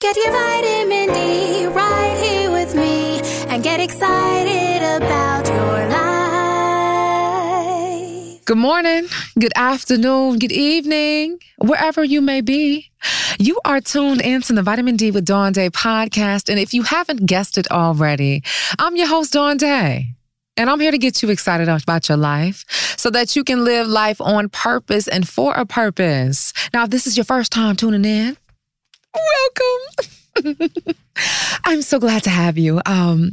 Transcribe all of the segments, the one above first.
Get your vitamin D right here with me and get excited about your life. Good morning, good afternoon, good evening, wherever you may be. You are tuned into the Vitamin D with Dawn Day podcast. And if you haven't guessed it already, I'm your host, Dawn Day. And I'm here to get you excited about your life so that you can live life on purpose and for a purpose. Now, if this is your first time tuning in, welcome. I'm so glad to have you. Um,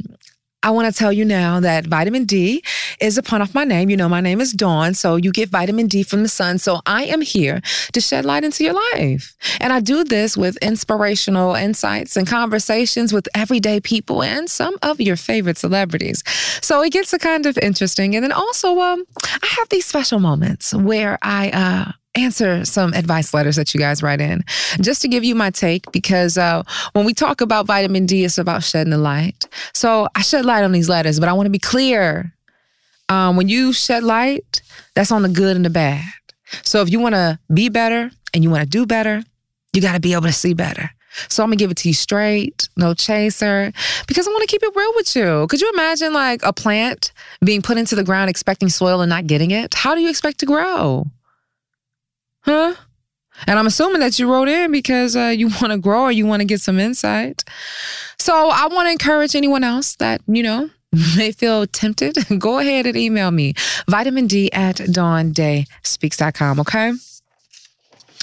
I want to tell you now that vitamin D is a pun off my name. You know, my name is Dawn, so you get vitamin D from the sun. So I am here to shed light into your life. And I do this with inspirational insights and conversations with everyday people and some of your favorite celebrities. So it gets a kind of interesting. And then also, um, I have these special moments where I, uh, answer some advice letters that you guys write in just to give you my take because uh, when we talk about vitamin D, it's about shedding the light. So I shed light on these letters, but I want to be clear. Um, when you shed light, that's on the good and the bad. So if you want to be better and you want to do better, you got to be able to see better. So I'm gonna give it to you straight, no chaser, because I want to keep it real with you. Could you imagine like a plant being put into the ground expecting soil and not getting it? How do you expect to grow? Huh? And I'm assuming that you wrote in because uh, you want to grow or you want to get some insight. So I want to encourage anyone else that, you know, may feel tempted, go ahead and email me, vitamin D at dawndayspeaks.com, okay?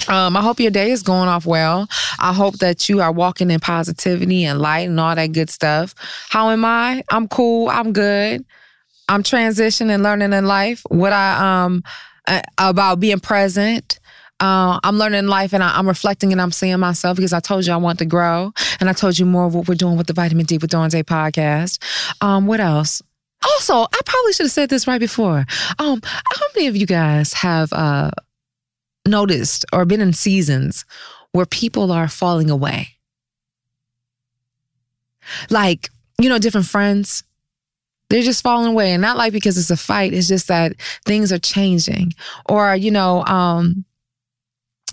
Um, I hope your day is going off well. I hope that you are walking in positivity and light and all that good stuff. How am I? I'm cool. I'm good. I'm transitioning, learning in life. What I um about being present uh, I'm learning life and I, am reflecting and I'm seeing myself because I told you I want to grow. And I told you more of what we're doing with the Vitamin D with Dawn Day podcast. Um, what else? Also, I probably should have said this right before. Um, how many of you guys have uh, noticed or been in seasons where people are falling away? Like, you know, different friends, they're just falling away and not like because it's a fight it's just that things are changing or you know um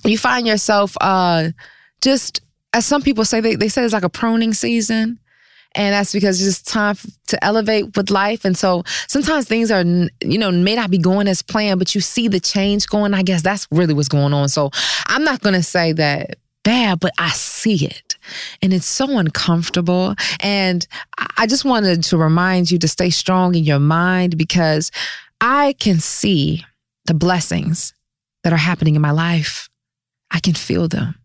you find yourself uh, just, as some people say, they, they say it's like a pruning season. And that's because it's just time to elevate with life. And so sometimes things are, you know, may not be going as planned, but you see the change going. I guess that's really what's going on. So I'm not going to say that bad, but I see it. And it's so uncomfortable. And I just wanted to remind you to stay strong in your mind because I can see the blessings that are happening in my life. I can feel them.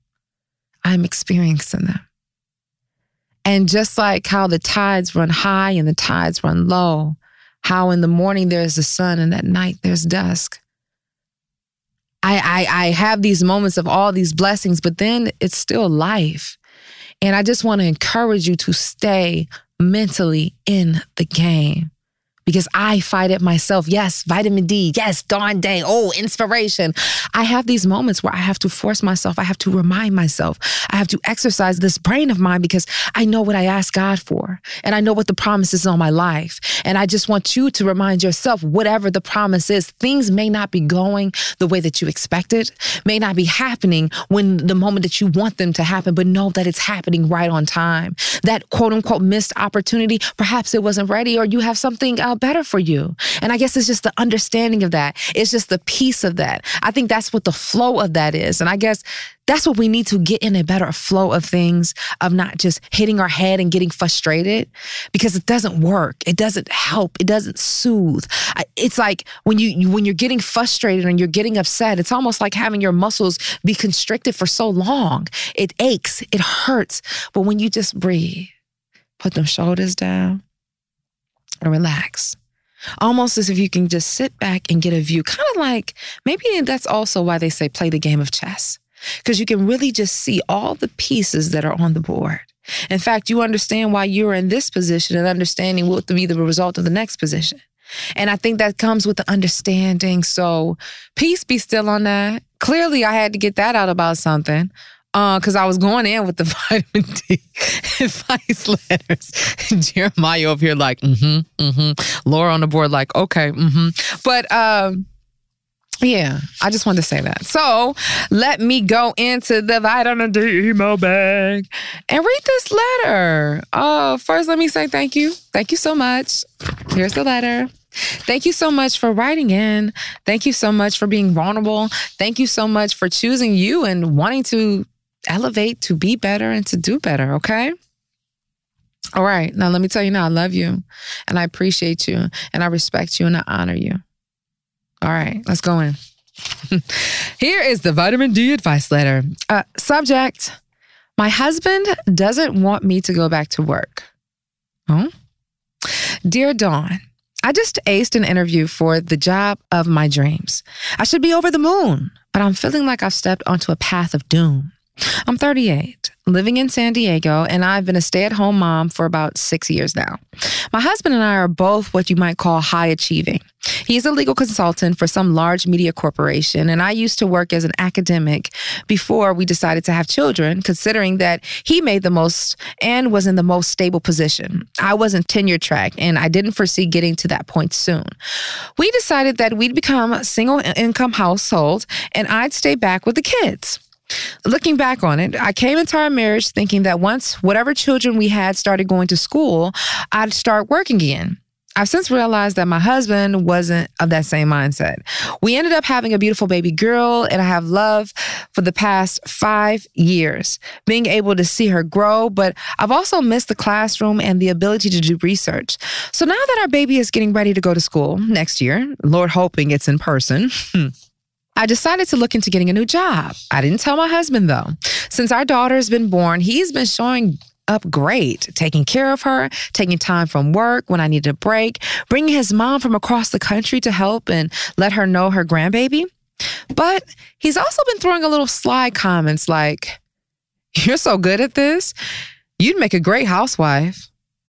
I'm experiencing them. And just like how the tides run high and the tides run low, how in the morning there's the sun and at night there's dusk. I, I, I have these moments of all these blessings, but then it's still life. And I just want to encourage you to stay mentally in the game because I fight it myself. Yes, vitamin D. Yes, dawn day. Oh, inspiration. I have these moments where I have to force myself. I have to remind myself. I have to exercise this brain of mine because I know what I ask God for and I know what the promise is on my life. And I just want you to remind yourself, whatever the promise is, things may not be going the way that you expected, may not be happening when the moment that you want them to happen, but know that it's happening right on time. That quote unquote missed opportunity, perhaps it wasn't ready or you have something uh, better for you. And I guess it's just the understanding of that. It's just the piece of that. I think that's what the flow of that is. And I guess that's what we need to get in a better flow of things, of not just hitting our head and getting frustrated because it doesn't work. It doesn't help. It doesn't soothe. It's like when you when you're getting frustrated and you're getting upset, it's almost like having your muscles be constricted for so long. It aches, it hurts. But when you just breathe, put them shoulders down, and relax. Almost as if you can just sit back and get a view, kind of like maybe that's also why they say play the game of chess, because you can really just see all the pieces that are on the board. In fact, you understand why you're in this position and understanding what will be the result of the next position. And I think that comes with the understanding. So, peace be still on that. Clearly, I had to get that out about something because uh, I was going in with the vitamin D advice letters. Jeremiah over here, like, mm hmm, mm hmm. Laura on the board, like, okay, mm hmm. But, um, yeah, I just wanted to say that. So let me go into the vitamin D email bag and read this letter. Uh, first, let me say thank you. Thank you so much. Here's the letter. Thank you so much for writing in. Thank you so much for being vulnerable. Thank you so much for choosing you and wanting to elevate to be better and to do better, okay? All right. Now, let me tell you now, I love you and I appreciate you and I respect you and I honor you. All right, let's go in. Here is the vitamin D advice letter. Uh, subject My husband doesn't want me to go back to work. Oh? Dear Dawn, I just aced an interview for the job of my dreams. I should be over the moon, but I'm feeling like I've stepped onto a path of doom. I'm 38, living in San Diego, and I've been a stay at home mom for about six years now. My husband and I are both what you might call high achieving. He's a legal consultant for some large media corporation, and I used to work as an academic before we decided to have children, considering that he made the most and was in the most stable position. I wasn't tenure track, and I didn't foresee getting to that point soon. We decided that we'd become a single income household, and I'd stay back with the kids. Looking back on it, I came into our marriage thinking that once whatever children we had started going to school, I'd start working again. I've since realized that my husband wasn't of that same mindset. We ended up having a beautiful baby girl, and I have love for the past five years, being able to see her grow. But I've also missed the classroom and the ability to do research. So now that our baby is getting ready to go to school next year, Lord hoping it's in person. I decided to look into getting a new job. I didn't tell my husband though. Since our daughter has been born, he's been showing up great, taking care of her, taking time from work when I needed a break, bringing his mom from across the country to help and let her know her grandbaby. But he's also been throwing a little sly comments like, You're so good at this. You'd make a great housewife.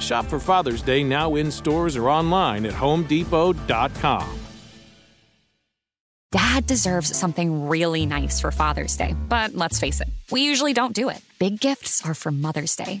Shop for Father's Day now in stores or online at homedepot.com. Dad deserves something really nice for Father's Day, but let's face it, we usually don't do it. Big gifts are for Mother's Day.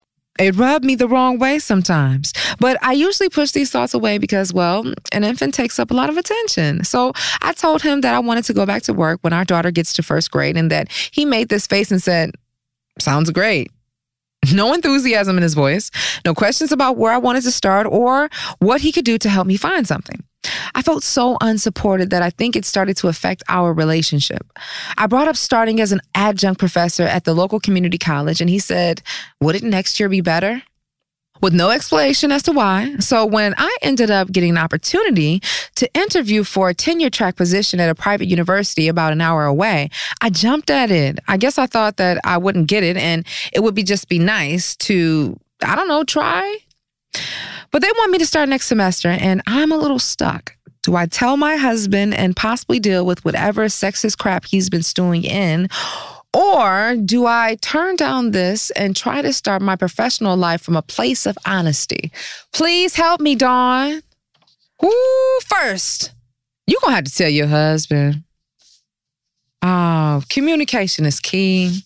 It rubbed me the wrong way sometimes. But I usually push these thoughts away because, well, an infant takes up a lot of attention. So I told him that I wanted to go back to work when our daughter gets to first grade and that he made this face and said, Sounds great. No enthusiasm in his voice, no questions about where I wanted to start or what he could do to help me find something. I felt so unsupported that I think it started to affect our relationship. I brought up starting as an adjunct professor at the local community college, and he said, Wouldn't next year be better? With no explanation as to why. So, when I ended up getting an opportunity to interview for a tenure track position at a private university about an hour away, I jumped at it. I guess I thought that I wouldn't get it and it would be just be nice to, I don't know, try but they want me to start next semester, and I'm a little stuck. Do I tell my husband and possibly deal with whatever sexist crap he's been stewing in? Or do I turn down this and try to start my professional life from a place of honesty? Please help me, Dawn. Who first? You're going to have to tell your husband. Oh, communication is key.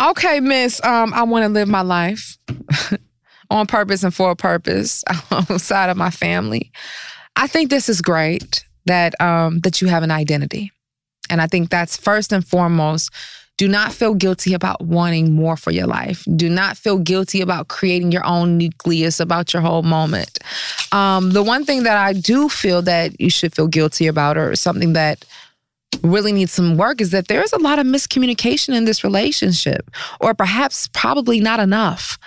Okay, miss, um, I want to live my life. on purpose and for a purpose outside of my family. I think this is great that um, that you have an identity, and I think that's first and foremost. Do not feel guilty about wanting more for your life. Do not feel guilty about creating your own nucleus about your whole moment. Um, the one thing that I do feel that you should feel guilty about, or something that really needs some work, is that there is a lot of miscommunication in this relationship, or perhaps probably not enough.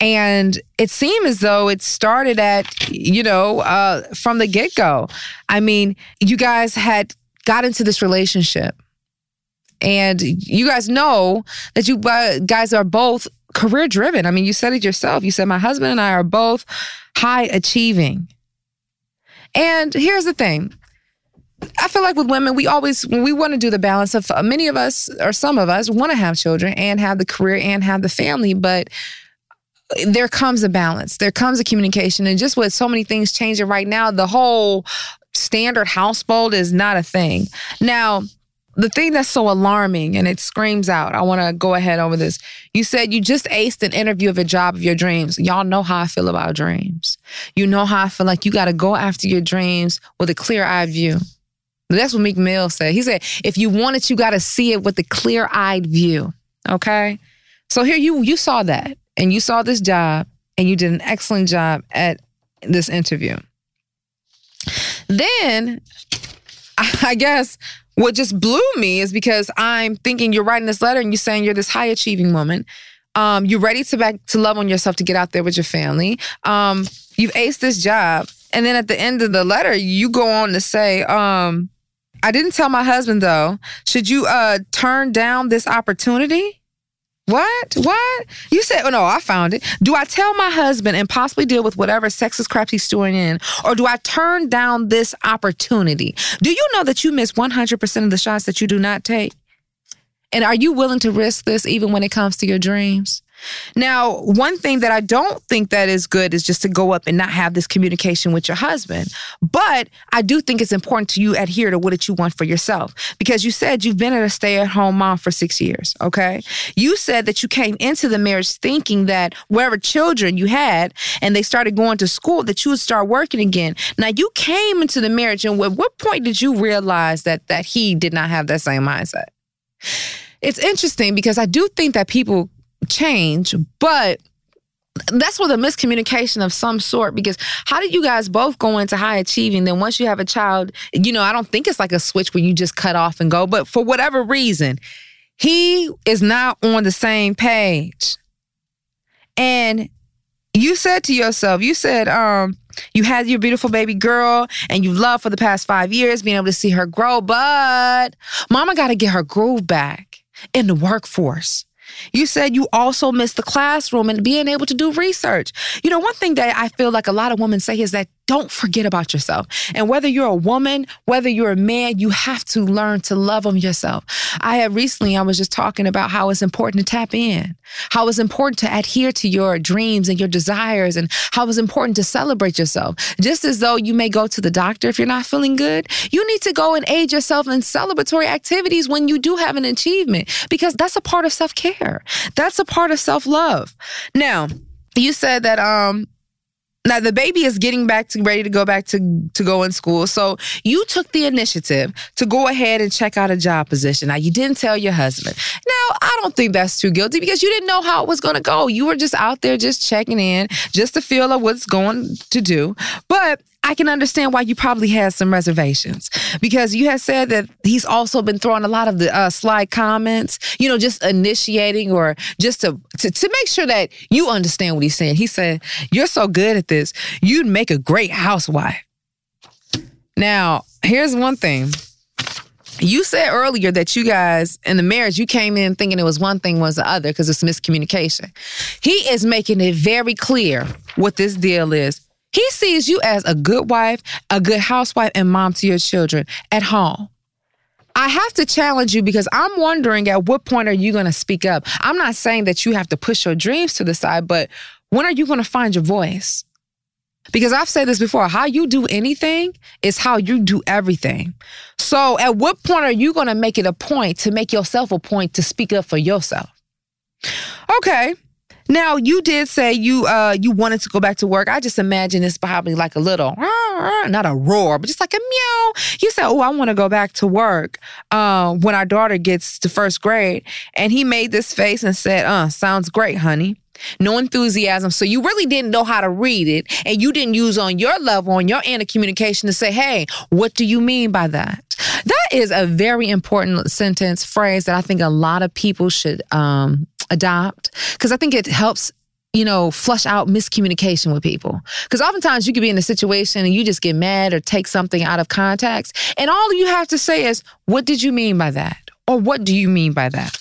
And it seemed as though it started at, you know, uh, from the get go. I mean, you guys had got into this relationship. And you guys know that you guys are both career driven. I mean, you said it yourself. You said, my husband and I are both high achieving. And here's the thing I feel like with women, we always we want to do the balance of uh, many of us or some of us want to have children and have the career and have the family, but there comes a balance. There comes a communication. And just with so many things changing right now, the whole standard household is not a thing. Now, the thing that's so alarming and it screams out, I want to go ahead over this. You said you just aced an interview of a job of your dreams. Y'all know how I feel about dreams. You know how I feel like you got to go after your dreams with a clear eyed view. That's what Meek Mill said. He said, if you want it, you got to see it with a clear eyed view. Okay. So here you you saw that and you saw this job and you did an excellent job at this interview. Then I guess what just blew me is because I'm thinking you're writing this letter and you're saying you're this high achieving woman. Um, you're ready to back to love on yourself to get out there with your family. Um, you've aced this job. And then at the end of the letter, you go on to say, um, I didn't tell my husband though. Should you uh turn down this opportunity? What? What? You said, oh no, I found it. Do I tell my husband and possibly deal with whatever sexist crap he's storing in? Or do I turn down this opportunity? Do you know that you miss 100% of the shots that you do not take? And are you willing to risk this even when it comes to your dreams? Now, one thing that I don't think that is good is just to go up and not have this communication with your husband. But I do think it's important to you adhere to what it you want for yourself because you said you've been a stay-at-home mom for 6 years, okay? You said that you came into the marriage thinking that wherever children you had and they started going to school that you would start working again. Now, you came into the marriage and at what point did you realize that that he did not have that same mindset? It's interesting because I do think that people change, but that's with a miscommunication of some sort because how did you guys both go into high achieving? Then once you have a child you know i don't think it's like a switch where you just cut off and go but for whatever reason he is not on the same page. And you said to yourself you said um you had your beautiful baby girl and you loved for the past five years being able to see her grow but mama got to get her groove back in the workforce you said you also miss the classroom and being able to do research. You know, one thing that I feel like a lot of women say is that don't forget about yourself. And whether you're a woman, whether you're a man, you have to learn to love on yourself. I had recently, I was just talking about how it's important to tap in, how it's important to adhere to your dreams and your desires, and how it's important to celebrate yourself. Just as though you may go to the doctor if you're not feeling good, you need to go and aid yourself in celebratory activities when you do have an achievement, because that's a part of self care. That's a part of self love. Now, you said that um now the baby is getting back to ready to go back to to go in school. So you took the initiative to go ahead and check out a job position. Now you didn't tell your husband. Now I don't think that's too guilty because you didn't know how it was going to go. You were just out there just checking in, just to feel of what's going to do. But I can understand why you probably had some reservations because you had said that he's also been throwing a lot of the uh, slide comments, you know, just initiating or just to, to to make sure that you understand what he's saying. He said, "You're so good at this. You'd make a great housewife." Now, here's one thing. You said earlier that you guys in the marriage, you came in thinking it was one thing was the other because it's miscommunication. He is making it very clear what this deal is. He sees you as a good wife, a good housewife, and mom to your children at home. I have to challenge you because I'm wondering at what point are you going to speak up? I'm not saying that you have to push your dreams to the side, but when are you going to find your voice? Because I've said this before how you do anything is how you do everything. So, at what point are you going to make it a point to make yourself a point to speak up for yourself? Okay, now you did say you uh you wanted to go back to work. I just imagine it's probably like a little not a roar, but just like a meow. You said, "Oh, I want to go back to work." Uh, when our daughter gets to first grade, and he made this face and said, "Uh, sounds great, honey." No enthusiasm. So you really didn't know how to read it, and you didn't use on your level, on your end of communication, to say, "Hey, what do you mean by that?" That is a very important sentence phrase that I think a lot of people should um, adopt because I think it helps you know, flush out miscommunication with people. Because oftentimes you could be in a situation and you just get mad or take something out of context. And all you have to say is, What did you mean by that? Or what do you mean by that?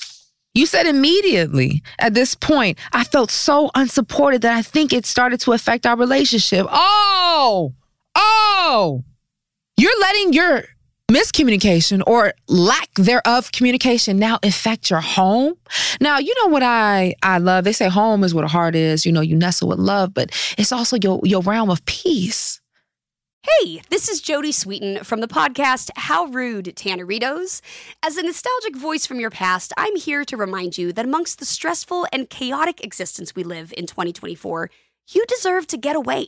You said immediately at this point, I felt so unsupported that I think it started to affect our relationship. Oh, oh, you're letting your miscommunication or lack thereof communication now affect your home now you know what i i love they say home is where the heart is you know you nestle with love but it's also your your realm of peace Hey, this is Jodie Sweetin from the podcast How Rude, Tanneritos. As a nostalgic voice from your past, I'm here to remind you that amongst the stressful and chaotic existence we live in 2024, you deserve to get away.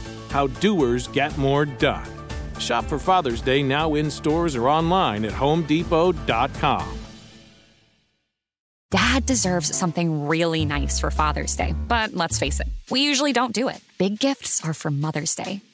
How doers get more done. Shop for Father's Day now in stores or online at homedepot.com. Dad deserves something really nice for Father's Day, but let's face it, we usually don't do it. Big gifts are for Mother's Day.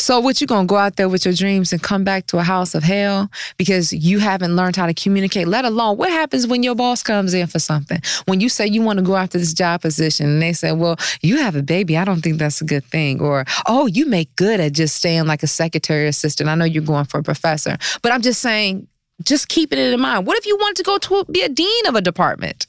So what you gonna go out there with your dreams and come back to a house of hell because you haven't learned how to communicate, let alone what happens when your boss comes in for something? When you say you want to go after this job position and they say, Well, you have a baby, I don't think that's a good thing. Or, oh, you make good at just staying like a secretary assistant. I know you're going for a professor. But I'm just saying, just keeping it in mind. What if you want to go to be a dean of a department?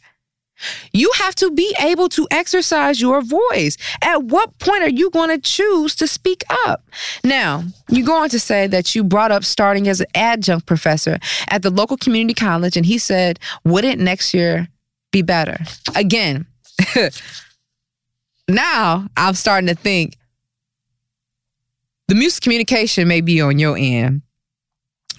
You have to be able to exercise your voice. At what point are you going to choose to speak up? Now, you go on to say that you brought up starting as an adjunct professor at the local community college, and he said, Wouldn't next year be better? Again, now I'm starting to think the miscommunication may be on your end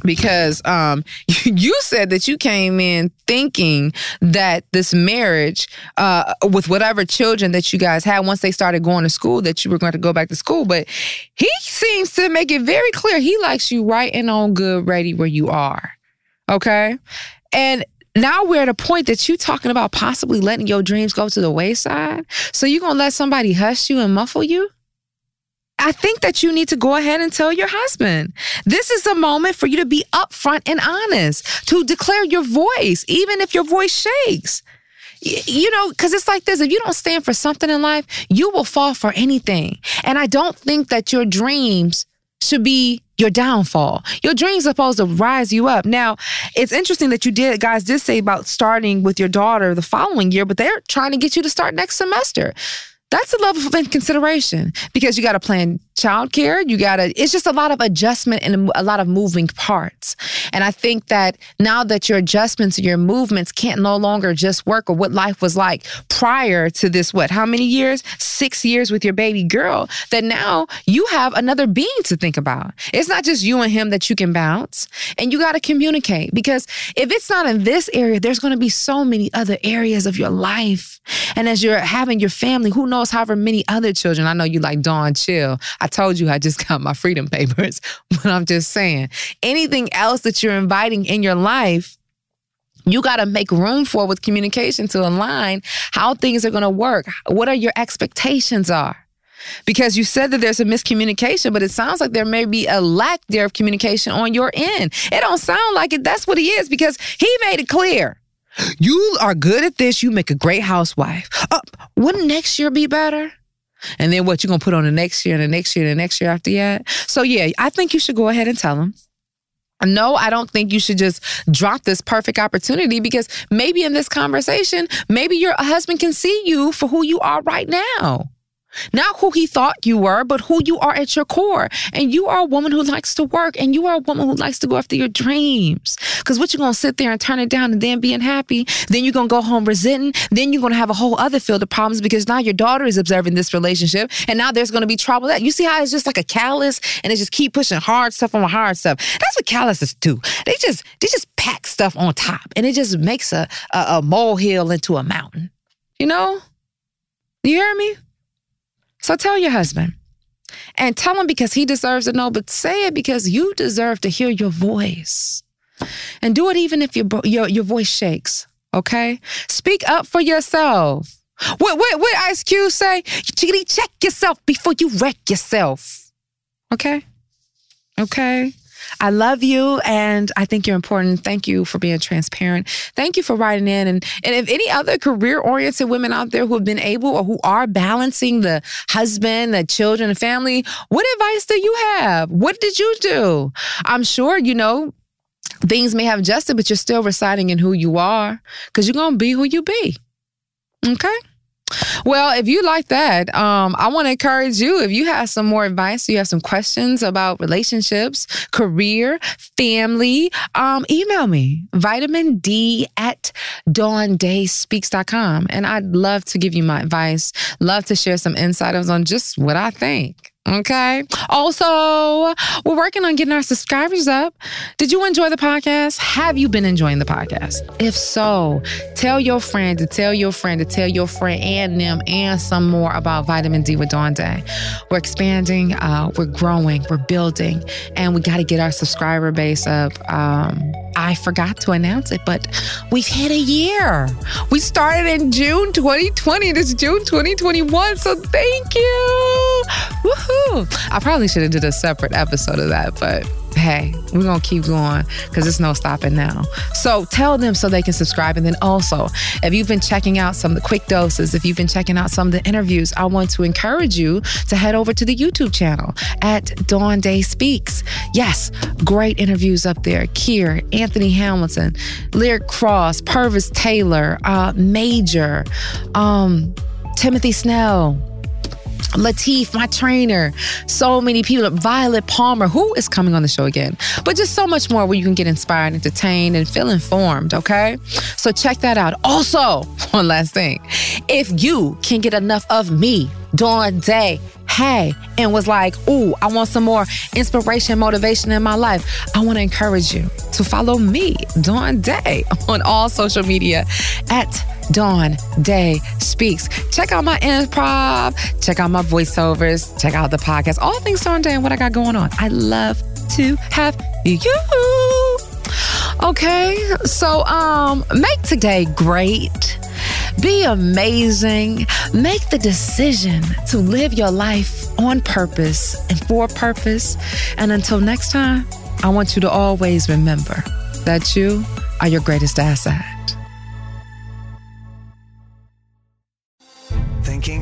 because um, you said that you came in thinking that this marriage uh, with whatever children that you guys had once they started going to school that you were going to go back to school. But he seems to make it very clear he likes you right and on good ready where you are okay? And now we're at a point that you're talking about possibly letting your dreams go to the wayside? So you're going to let somebody hush you and muffle you I think that you need to go ahead and tell your husband. This is a moment for you to be upfront and honest, to declare your voice, even if your voice shakes. You know, because it's like this if you don't stand for something in life, you will fall for anything. And I don't think that your dreams should be your downfall. Your dreams are supposed to rise you up. Now, it's interesting that you did, guys did say about starting with your daughter the following year, but they're trying to get you to start next semester. That's a level of consideration because you got to plan childcare. You got to, it's just a lot of adjustment and a lot of moving parts. And I think that now that your adjustments, and your movements can't no longer just work or what life was like prior to this, what, how many years? Six years with your baby girl, that now you have another being to think about. It's not just you and him that you can bounce and you got to communicate because if it's not in this area, there's to be so many other areas of your life. And as you're having your family, who knows however many other children, I know you like Dawn Chill. I told you I just got my freedom papers, but I'm just saying anything else that you're inviting in your life, you got to make room for with communication to align how things are going to work. What are your expectations are? Because you said that there's a miscommunication, but it sounds like there may be a lack there of communication on your end. It don't sound like it. That's what he is because he made it clear. You are good at this. You make a great housewife. Uh, wouldn't next year be better? And then what you gonna put on the next year and the next year and the next year after that? So yeah, I think you should go ahead and tell him. No, I don't think you should just drop this perfect opportunity because maybe in this conversation, maybe your husband can see you for who you are right now. Not who he thought you were, but who you are at your core. And you are a woman who likes to work and you are a woman who likes to go after your dreams. Because what you're going to sit there and turn it down and then being happy? Then you're going to go home resenting. Then you're going to have a whole other field of problems because now your daughter is observing this relationship and now there's going to be trouble. That You see how it's just like a callus and it just keep pushing hard stuff on hard stuff. That's what calluses do. They just, they just pack stuff on top and it just makes a, a, a molehill into a mountain. You know? You hear me? So tell your husband and tell him because he deserves to know, but say it because you deserve to hear your voice. And do it even if your, your, your voice shakes, okay? Speak up for yourself. What, what, what Ice Cube say? Check yourself before you wreck yourself. Okay? Okay? I love you and I think you're important. Thank you for being transparent. Thank you for writing in. And, and if any other career oriented women out there who have been able or who are balancing the husband, the children, the family, what advice do you have? What did you do? I'm sure, you know, things may have adjusted, but you're still residing in who you are because you're going to be who you be. Okay? Well, if you like that, um, I want to encourage you. If you have some more advice, you have some questions about relationships, career, family, um, email me vitamin D at dawndayspeaks.com. And I'd love to give you my advice, love to share some insights on just what I think. Okay. Also, we're working on getting our subscribers up. Did you enjoy the podcast? Have you been enjoying the podcast? If so, tell your friend to tell your friend to tell your friend and them and some more about Vitamin D with Dawn Day. We're expanding, uh, we're growing, we're building, and we got to get our subscriber base up. Um, I forgot to announce it, but we've hit a year. We started in June 2020. This June 2021. So thank you. Woohoo. I probably should have did a separate episode of that, but hey, we're gonna keep going because there's no stopping now. So tell them so they can subscribe. And then also, if you've been checking out some of the quick doses, if you've been checking out some of the interviews, I want to encourage you to head over to the YouTube channel at Dawn Day Speaks. Yes, great interviews up there. Kier, Anthony Hamilton, Lyric Cross, Purvis Taylor, uh, Major, um, Timothy Snell. Latif, my trainer, so many people, Violet Palmer, who is coming on the show again, but just so much more where you can get inspired, entertained, and feel informed, okay? So check that out. Also, one last thing if you can get enough of me, Dawn Day, hey, and was like, ooh, I want some more inspiration, motivation in my life, I want to encourage you to follow me, Dawn Day, on all social media at Dawn Day Speaks. Check out my improv, check out my voiceovers, check out the podcast, all things Dawn Day and what I got going on. I love to have you. Okay, so um, make today great. Be amazing. Make the decision to live your life on purpose and for purpose. And until next time, I want you to always remember that you are your greatest asset.